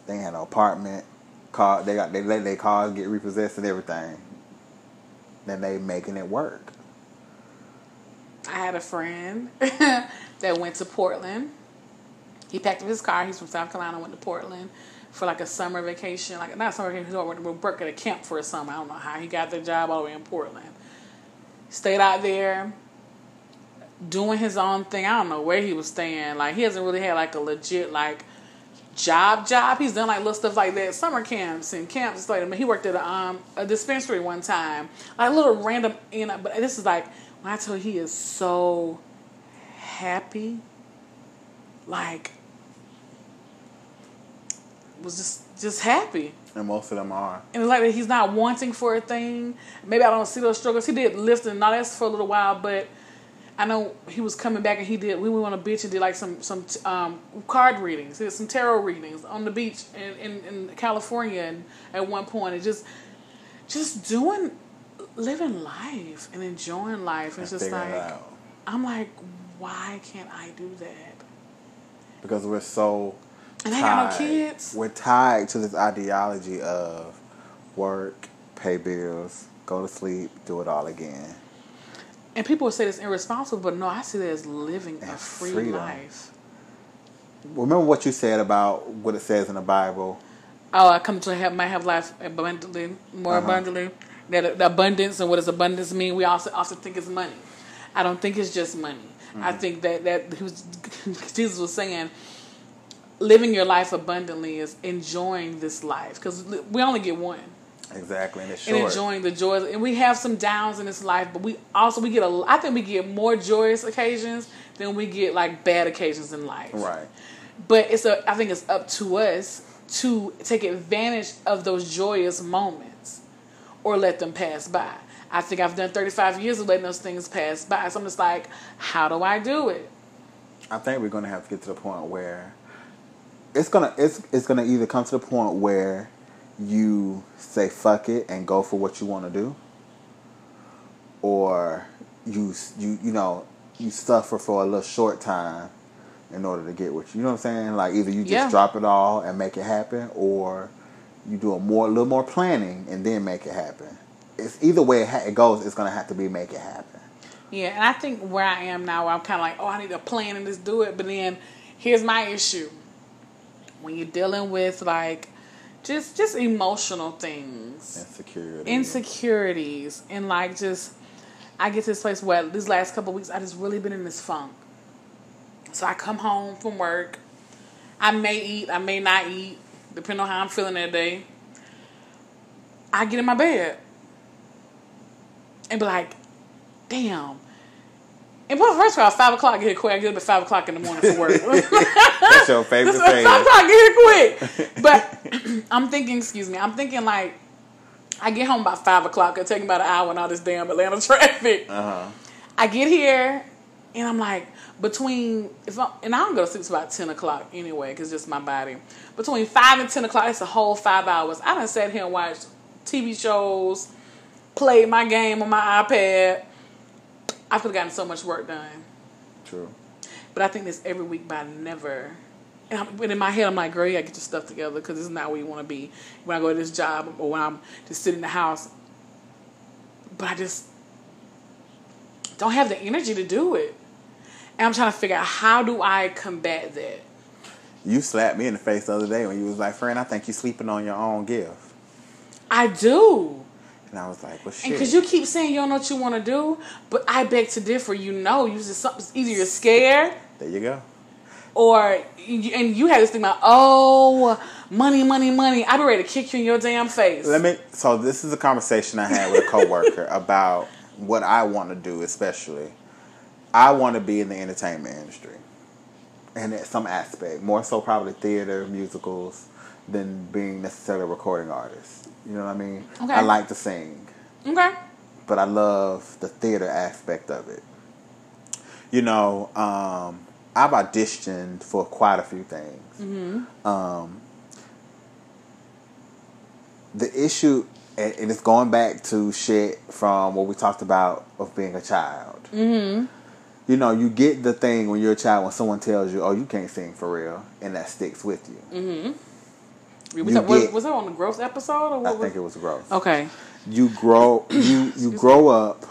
They had an apartment. Car they got they let their cars get repossessed and everything. Then they making it work. I had a friend that went to Portland. He packed up his car. He's from South Carolina. Went to Portland for like a summer vacation, like not summer vacation. He to work at a camp for a summer. I don't know how he got the job all the way in Portland. Stayed out there, doing his own thing. I don't know where he was staying. Like he hasn't really had like a legit like job job. He's done like little stuff like that, summer camps and camps and stuff. like that. He worked at a um a dispensary one time, like little random. You know, but this is like when I tell you he is so happy, like was just just happy. And most of them are. And it's like that he's not wanting for a thing. Maybe I don't see those struggles. He did lifting and all that for a little while, but I know he was coming back and he did. We went on a beach and did like some some um, card readings, he did some tarot readings on the beach in, in, in California. And at one point, and just just doing living life and enjoying life. It's And just it like. I'm like, why can't I do that? Because we're so And got no kids. We're tied to this ideology of work, pay bills, go to sleep, do it all again. And people would say this irresponsible, but no, I see that as living a free freedom. life. Remember what you said about what it says in the Bible? Oh, I come to have might have life abundantly, more Uh-huh. abundantly. That the abundance and what does abundance mean? We also also think it's money. I don't think it's just money. I Mm-hmm. think that that he was, Jesus was saying, living your life abundantly is enjoying this life because we only get one. Exactly, and it's and enjoying the joys. And we have some downs in this life, but we also we get a. I think we get more joyous occasions than we get like bad occasions in life. Right. But it's a. I think it's up to us to take advantage of those joyous moments, or let them pass by. I think I've done 35 years of letting those things pass by. So I'm just like, how do I do it? I think we're gonna have to get to the point where it's gonna it's it's gonna either come to the point where you say fuck it and go for what you want to do, or you you you know you suffer for a little short time in order to get what you, you know what I'm saying. Like either you just Yeah. drop it all and make it happen, or you do a more a little more planning and then make it happen. It's either way it, ha- it goes. It's gonna have to be make it happen. Yeah, and I think where I am now, I'm kind of like, oh, I need to plan and just do it. But then here's my issue: when you're dealing with like just just emotional things, Insecurity. insecurities, and like just I get to this place where these last couple of weeks I just really been in this funk. So I come home from work. I may eat, I may not eat, depending on how I'm feeling that day. I get in my bed and be like, damn. And well, first of all, five o'clock get here quick. I get up at five o'clock in the morning for work. That's your favorite This is thing. five o'clock get here quick. But I'm thinking, excuse me, I'm thinking like I get home by five o'clock. It take me about an hour in all this damn Atlanta traffic. Uh-huh. I get here and I'm like between if I, and I don't go to sleep till about ten o'clock anyway because just my body. Between five and ten o'clock, it's a whole five hours. I done sat here and watched TV shows, played my game on my iPad. I could have gotten so much work done, True. but I think this every week, I never. And I'm, but in my head, I'm like, girl, you gotta get your stuff together because this is not where you want to be when I go to this job or when I'm just sitting in the house. But I just don't have the energy to do it. And I'm trying to figure out how do I combat that. You slapped me in the face the other day when you was like, friend, I think you're sleeping on your own gift. I do. And I was like, well, And shit. because you keep saying you don't know what you want to do, but I beg to differ. You know, you just something. Either you're scared, there you go. or and you had this thing about oh, money, money, money. I'd be ready to kick you in your damn face. Let me. So this is a conversation I had with a coworker about what I want to do, especially. I want to be in the entertainment industry, and at some aspect, more so probably theater, musicals, than being necessarily a recording artist. You know what I mean? Okay. I like to sing, okay. but I love the theater aspect of it. You know, um, I've auditioned for quite a few things. Um, the issue, and, it's going back to shit from what we talked about of being a child. Mm-hmm. You know, you get the thing when you're a child when someone tells you, "Oh, you can't sing for real," and that sticks with you. Was, that, get- was that on the gross episode or what I was? think it was gross. okay. you grow you you grow up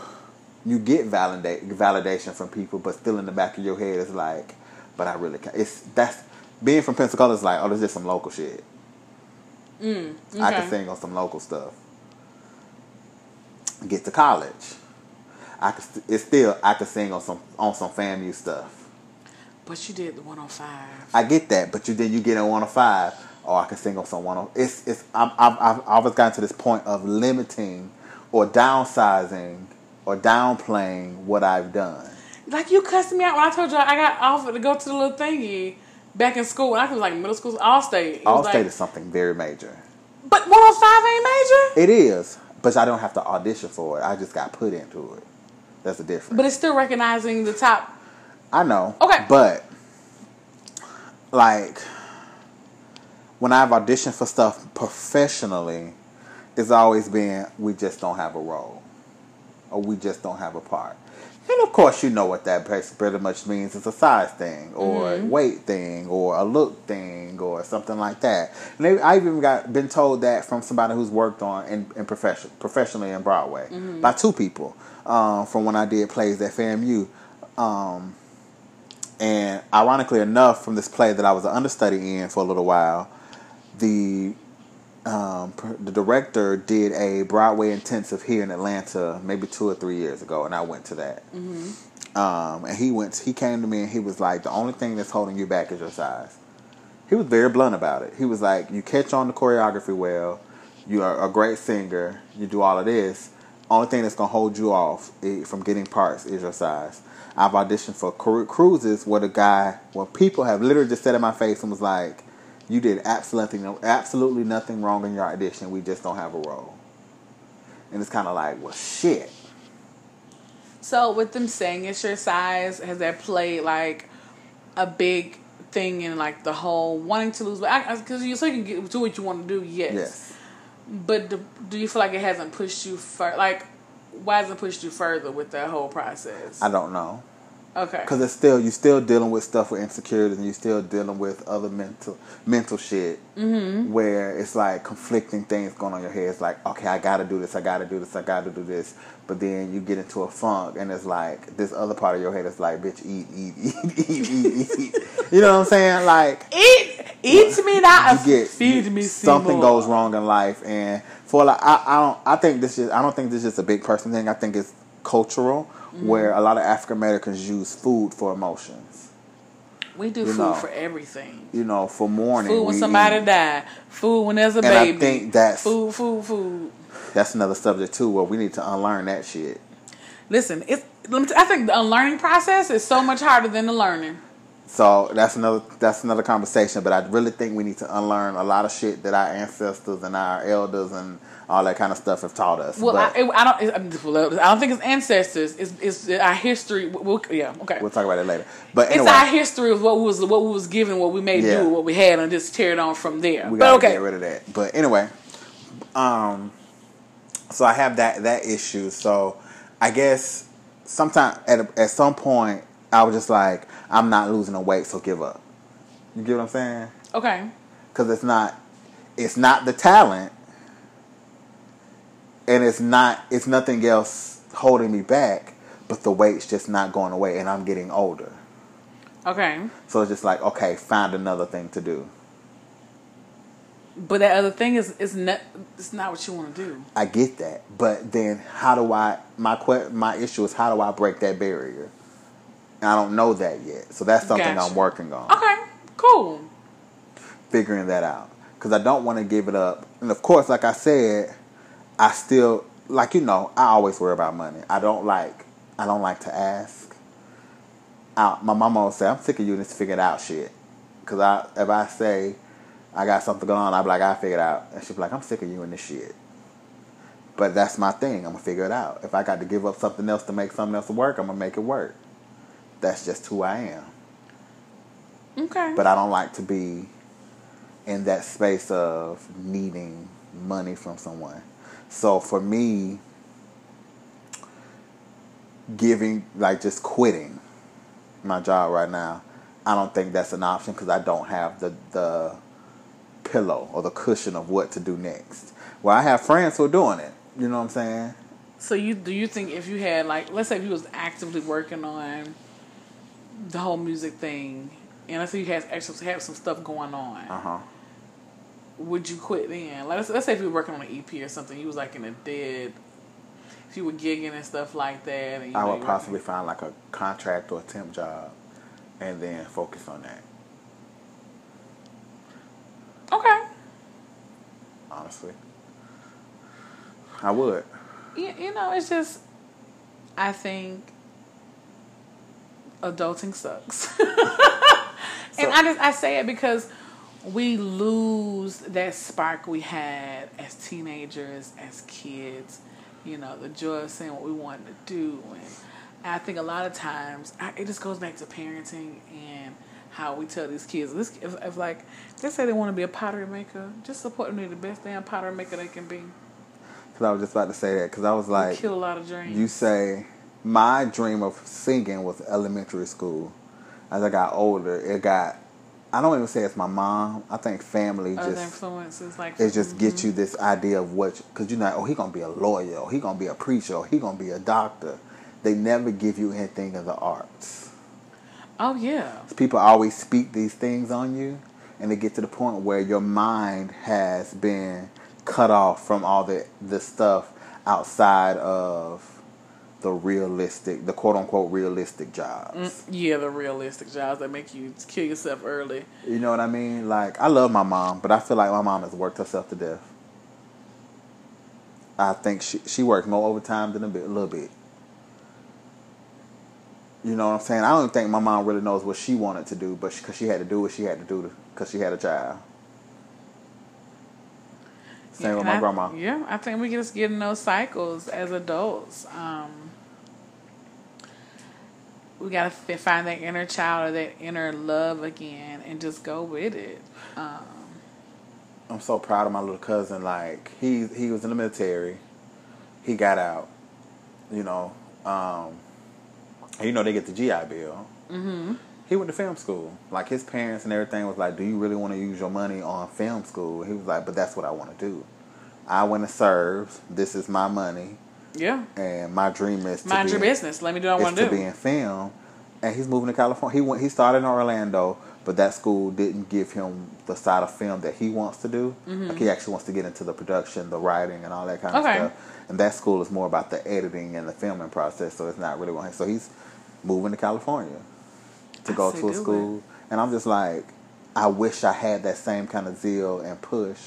you get validate validation from people but still in the back of your head it's like but i really can't it's that's being from pensacola is like oh this is some local shit mm, i okay. can sing on some local stuff get to college i could st- it's still i could sing on some on some famu stuff But you did the one on five. i get that but you then you get in 105 or i can sing on some 10 it's it's I'm, I've, I've always gotten to this point of limiting or downsizing or downplaying what i've done Like you cussed me out when I told you I got offered to go to the little thingy back in school. When I was like middle school, All-State. It all-state like, is something very major But 105 ain't major. it is but i don't have to audition for it i just got put into it that's the difference But it's still recognizing the top. I know. Okay. But like when I've auditioned for stuff professionally, it's always been we just don't have a role. Or we just don't have a part. And of course you know what that pretty much means. It's a size thing or a weight thing or a look thing or something like that. And I've even got been told that from somebody who's worked on in, in profession professionally in Broadway by two people um, from when I did plays at FAMU. Um, and ironically enough, from this play that I was an understudy in for a little while, the um, the director did a Broadway intensive here in Atlanta maybe two or three years ago, and I went to that. Um, and he went. He came to me and he was like, "The only thing that's holding you back is your size." He was very blunt about it. He was like, "You catch on the choreography well. You are a great singer. You do all of this. Only thing that's gonna hold you off eh, from getting parts is your size." I've auditioned for cru- cruises where the guy, where people have literally just said in my face and was like, "You did absolutely no, absolutely nothing wrong in your audition. We just don't have a role." And it's kind of like, well, shit. So with them saying it's your size, has that played like a big thing in like the whole wanting to lose? But because you so you can get do what you want to do, yes. Yes. But do, do you feel like it hasn't pushed you fur like? Why hasn't it pushed you further with that whole process? I don't know. Okay. Because it's still you're still dealing with stuff with insecurities, and you're still dealing with other mental mental shit. Mm-hmm. Where it's like conflicting things going on in your head. It's like, okay, I got to do this, I got to do this, I got to do this. But then you get into a funk, and it's like this other part of your head is like, bitch, eat, eat, eat, eat, eat, eat. You know what I'm saying? Like Eat, eat me not. you get feed me. something goes wrong in life, and for like I, I don't I think this is I don't think this is just a big person thing. I think it's cultural, Mm-hmm. where a lot of African Americans use food for emotions. We do you food know. for everything. You know, for mourning, Food when somebody eat. die. Food when there's a And I baby. think that's- food, food, food. that's another subject too, where we need to unlearn that shit. Listen, it's. let me t- I think the unlearning process is so much harder than the learning. So that's another that's another conversation. But I really think we need to unlearn a lot of shit that our ancestors and our elders and all that kind of stuff have taught us. Well, I, I don't. I don't think it's ancestors. It's, it's our history. We'll, yeah, okay. we'll talk about it later. But anyway. it's our history of what was what we was given, what we made Yeah. do, what we had, and just tear it on from there. we but okay, get rid of that. But anyway, um, so I have that that issue. So I guess sometime at at some point I was just like, I'm not losing the weight, so give up. You get what I'm saying? okay, Because it's not it's not the talent, and it's not it's nothing else holding me back, but the weight's just not going away, and I'm getting older. okay. So it's just like, okay, find another thing to do. But that other thing is is not. It's not what you want to do. I get that, but then how do I? My que- my issue is how do I break that barrier? I don't know that yet, so that's something Gotcha. I'm working on, Okay, cool. figuring that out. Because I don't want to give it up, and of course, like I said, I still like you know I always worry about money. I don't like I don't like to ask. I, my mama will say I'm sick of you and this figured out shit. Because I if I say I got something going on, I'll be like I figured out, and she'll be like I'm sick of you and this shit. But that's my thing. I'm gonna figure it out. If I got to give up something else to make something else work, I'm gonna make it work. That's just who I am. Okay. But I don't like to be in that space of needing money from someone. So for me, giving like just quitting my job right now, I don't think that's an option because I don't have the the pillow or the cushion of what to do next. Well, I have friends who are doing it. You know what I'm saying? So you do you think if you had like let's say if you was actively working on the whole music thing and I see you had actually have some stuff going on, Uh huh. would you quit then? Let's let's say if you were working on an EP or something, you was like in a dead if you were gigging and stuff like that and you I would possibly find like a contract or a temp job, and then focus on that. Okay. Honestly, I would. You, you know, it's just I think adulting sucks. and I just I say it because we lose that spark we had as teenagers, as kids, you know, the joy of saying what we wanted to do. And I think a lot of times I, it just goes back to parenting and how we tell these kids. This, if, if like they say they want to be a pottery maker, just support them to be the best damn pottery maker they can be. Because I was just about to say that. Because I was like, Kill a lot of dreams. you say, my dream of singing was elementary school. As I got older, it got. I don't even say it's my mom. I think family other just influences like it just mhm. get you this idea of what because you're not oh he gonna be a lawyer or he gonna be a preacher or he gonna be a doctor they never give you anything of the arts Oh yeah. people always speak these things on you and they get to the point where your mind has been cut off from all the the stuff outside of the realistic the quote unquote realistic jobs. Mm, Yeah, the realistic jobs that make you kill yourself early. you know what i mean? Like i love my mom but i feel like my mom has worked herself to death. I think she she works more overtime than a, bit, a little bit. You know what i'm saying? I don't think my mom really knows what she wanted to do but because she, had to do what she had to do because she had a child. Same Yeah, with my I- grandma. Yeah, I think we just get in those cycles as adults. Um, we gotta find that inner child or that inner love again, and just go with it. Um, I'm so proud of my little cousin. Like he he was in the military, he got out. You know, um, you know they get the GI Bill. Mm-hmm. He went to film school. Like his parents and everything was like, "Do you really want to use your money on film school?" He was like, "But that's what I want to do. I want to serve. This is my money, yeah, and my dream is to mind be your business. Let me do what I want to do. to be in film, and he's moving to California. He went. He started in Orlando, but that school didn't give him the side of film that he wants to do. Like he actually wants to get into the production, the writing, and all that kind Mm-hmm. Okay. of stuff. And that school is more about the editing and the filming process, so it's not really one. So he's moving to California to I go to a school, and I'm just like, I wish I had that same kind of zeal and push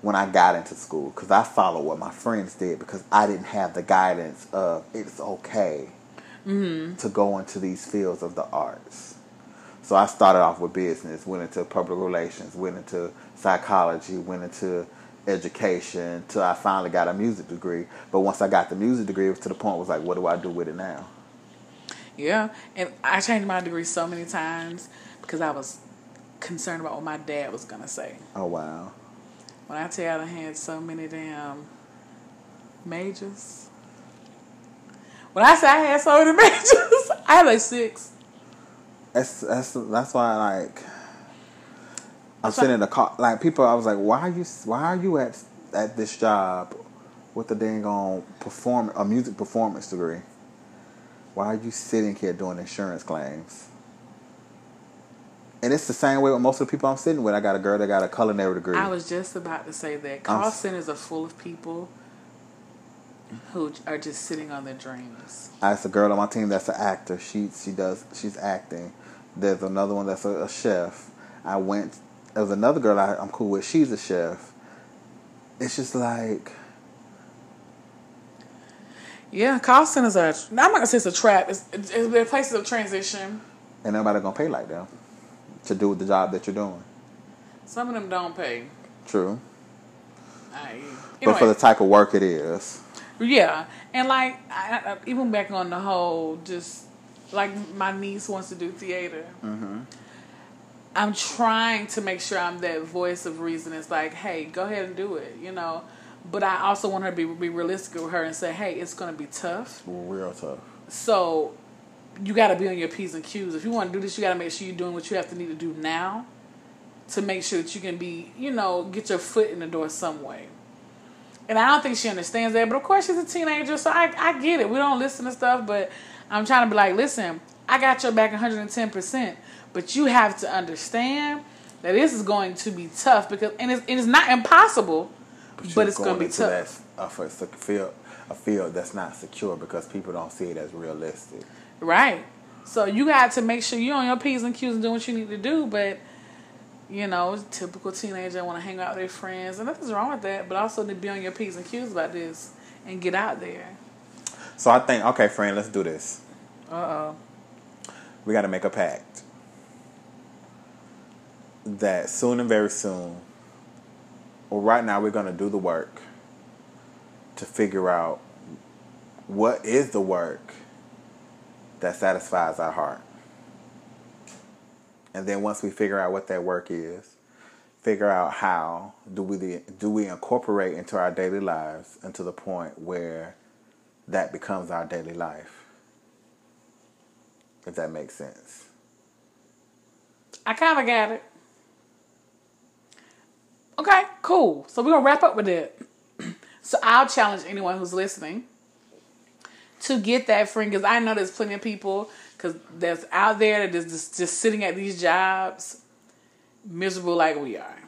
when I got into school because I followed what my friends did because I didn't have the guidance of it's okay mm-hmm. to go into these fields of the arts. So I started off with business, went into public relations, went into psychology, went into education till I finally got a music degree. But once I got the music degree, it was to the point it was like, what do I do with it now? Yeah, and I changed my degree so many times because I was concerned about what my dad was gonna say. Oh wow. When I tell you I had so many damn majors. When I say I had so many majors, I had like six. That's that's that's why like I'm sitting in the car like people I was like why are you why are you at at this job with a dang on perform a music performance degree? Why are you sitting here doing insurance claims? And it's the same way with most of the people I'm sitting with. I got a girl that got a culinary degree. I was just about to say that call centers are full of people who are just sitting on their dreams. I have a girl on my team that's an actor. She she does she's acting. There's another one that's a, a chef. I went. There's another girl I, I'm cool with. She's a chef. It's just like Yeah, call centers are. I'm not gonna say it's a trap. It's, it's, they're places of transition. and nobody gonna pay like them to do with the job that you're doing. Some of them don't pay. True, I, but for the type of work it is, Yeah, and like I, I, even back on the whole, just like my niece wants to do theater. Mm-hmm. I'm trying to make sure I'm that voice of reason. It's like, hey, go ahead and do it, you know. But I also want her to be be realistic with her and say, hey, it's gonna be tough. real tough. So you got to be on your p's and q's. If you want to do this, you got to make sure you're doing what you have to need to do now to make sure that you can be, you know, get your foot in the door some way. And I don't think she understands that, but of course she's a teenager, so I I get it. We don't listen to stuff, but I'm trying to be like, listen, I got your back 110 percent, but you have to understand that this is going to be tough because and it's, and it's not impossible, but, you're it's going to be tough. That, uh, for a field, a field that's not secure because people don't see it as realistic. Right. So you got to make sure you're on your P's and Q's and doing what you need to do, but you know, typical teenager want to hang out with their friends, and nothing's wrong with that, but also to be on your P's and Q's about this and get out there. So I think, okay, friend, let's do this. Uh oh. We got to make a pact that soon and very soon, or right now, we're going to do the work to figure out what is the work that satisfies our heart. And then once we figure out what that work is, figure out how do we do we incorporate into our daily lives to the point where that becomes our daily life. If that makes sense. I kind of got it. Okay, cool. So we're gonna wrap up with it. so I'll challenge anyone who's listening to get that friend because I know there's plenty of people because that's out there that is just, just sitting at these jobs miserable like we are.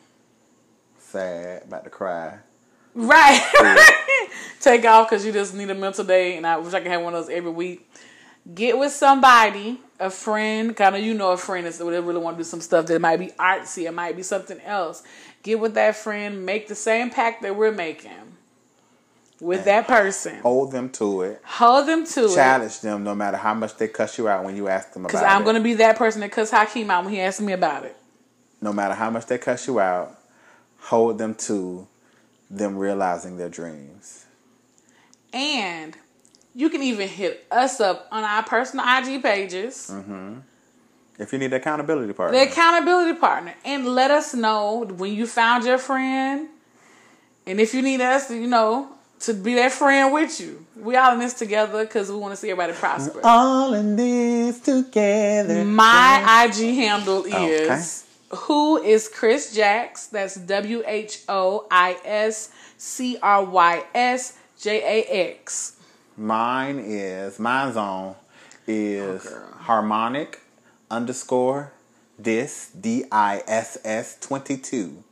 Sad, about to cry. Right. Take off because you just need a mental day, and I wish I could have one of those every week. Get with somebody, a friend, kind of you know a friend that really want to do some stuff that might be artsy, it might be something else. Get with that friend, make the same pact that we're making with that person. Hold them to it. Hold them to it. Challenge them no matter how much they cuss you out when you ask them about it. Because. I'm going to be that person that cuss Hakeem out when he asks me about it. no matter how much they cuss you out, hold them to them realizing their dreams. And you can even hit us up on our personal IG pages. Mm-hmm. If you need the accountability partner, the accountability partner and let us know when you found your friend and if you need us you know to be that friend with you we all in this together because we want to see everybody prosper all in this together. my ig handle Okay. is who is chris jacks that's w-h-o-i-s-c-r-y-s-j-a-x Mine is mine's on is Oh, harmonic underscore dis d i s s twenty two.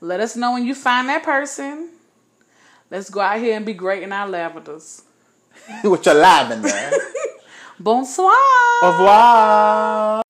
let us know when you find that person let's go out here and be great in our lavenders With your lavender. bonsoir Au revoir.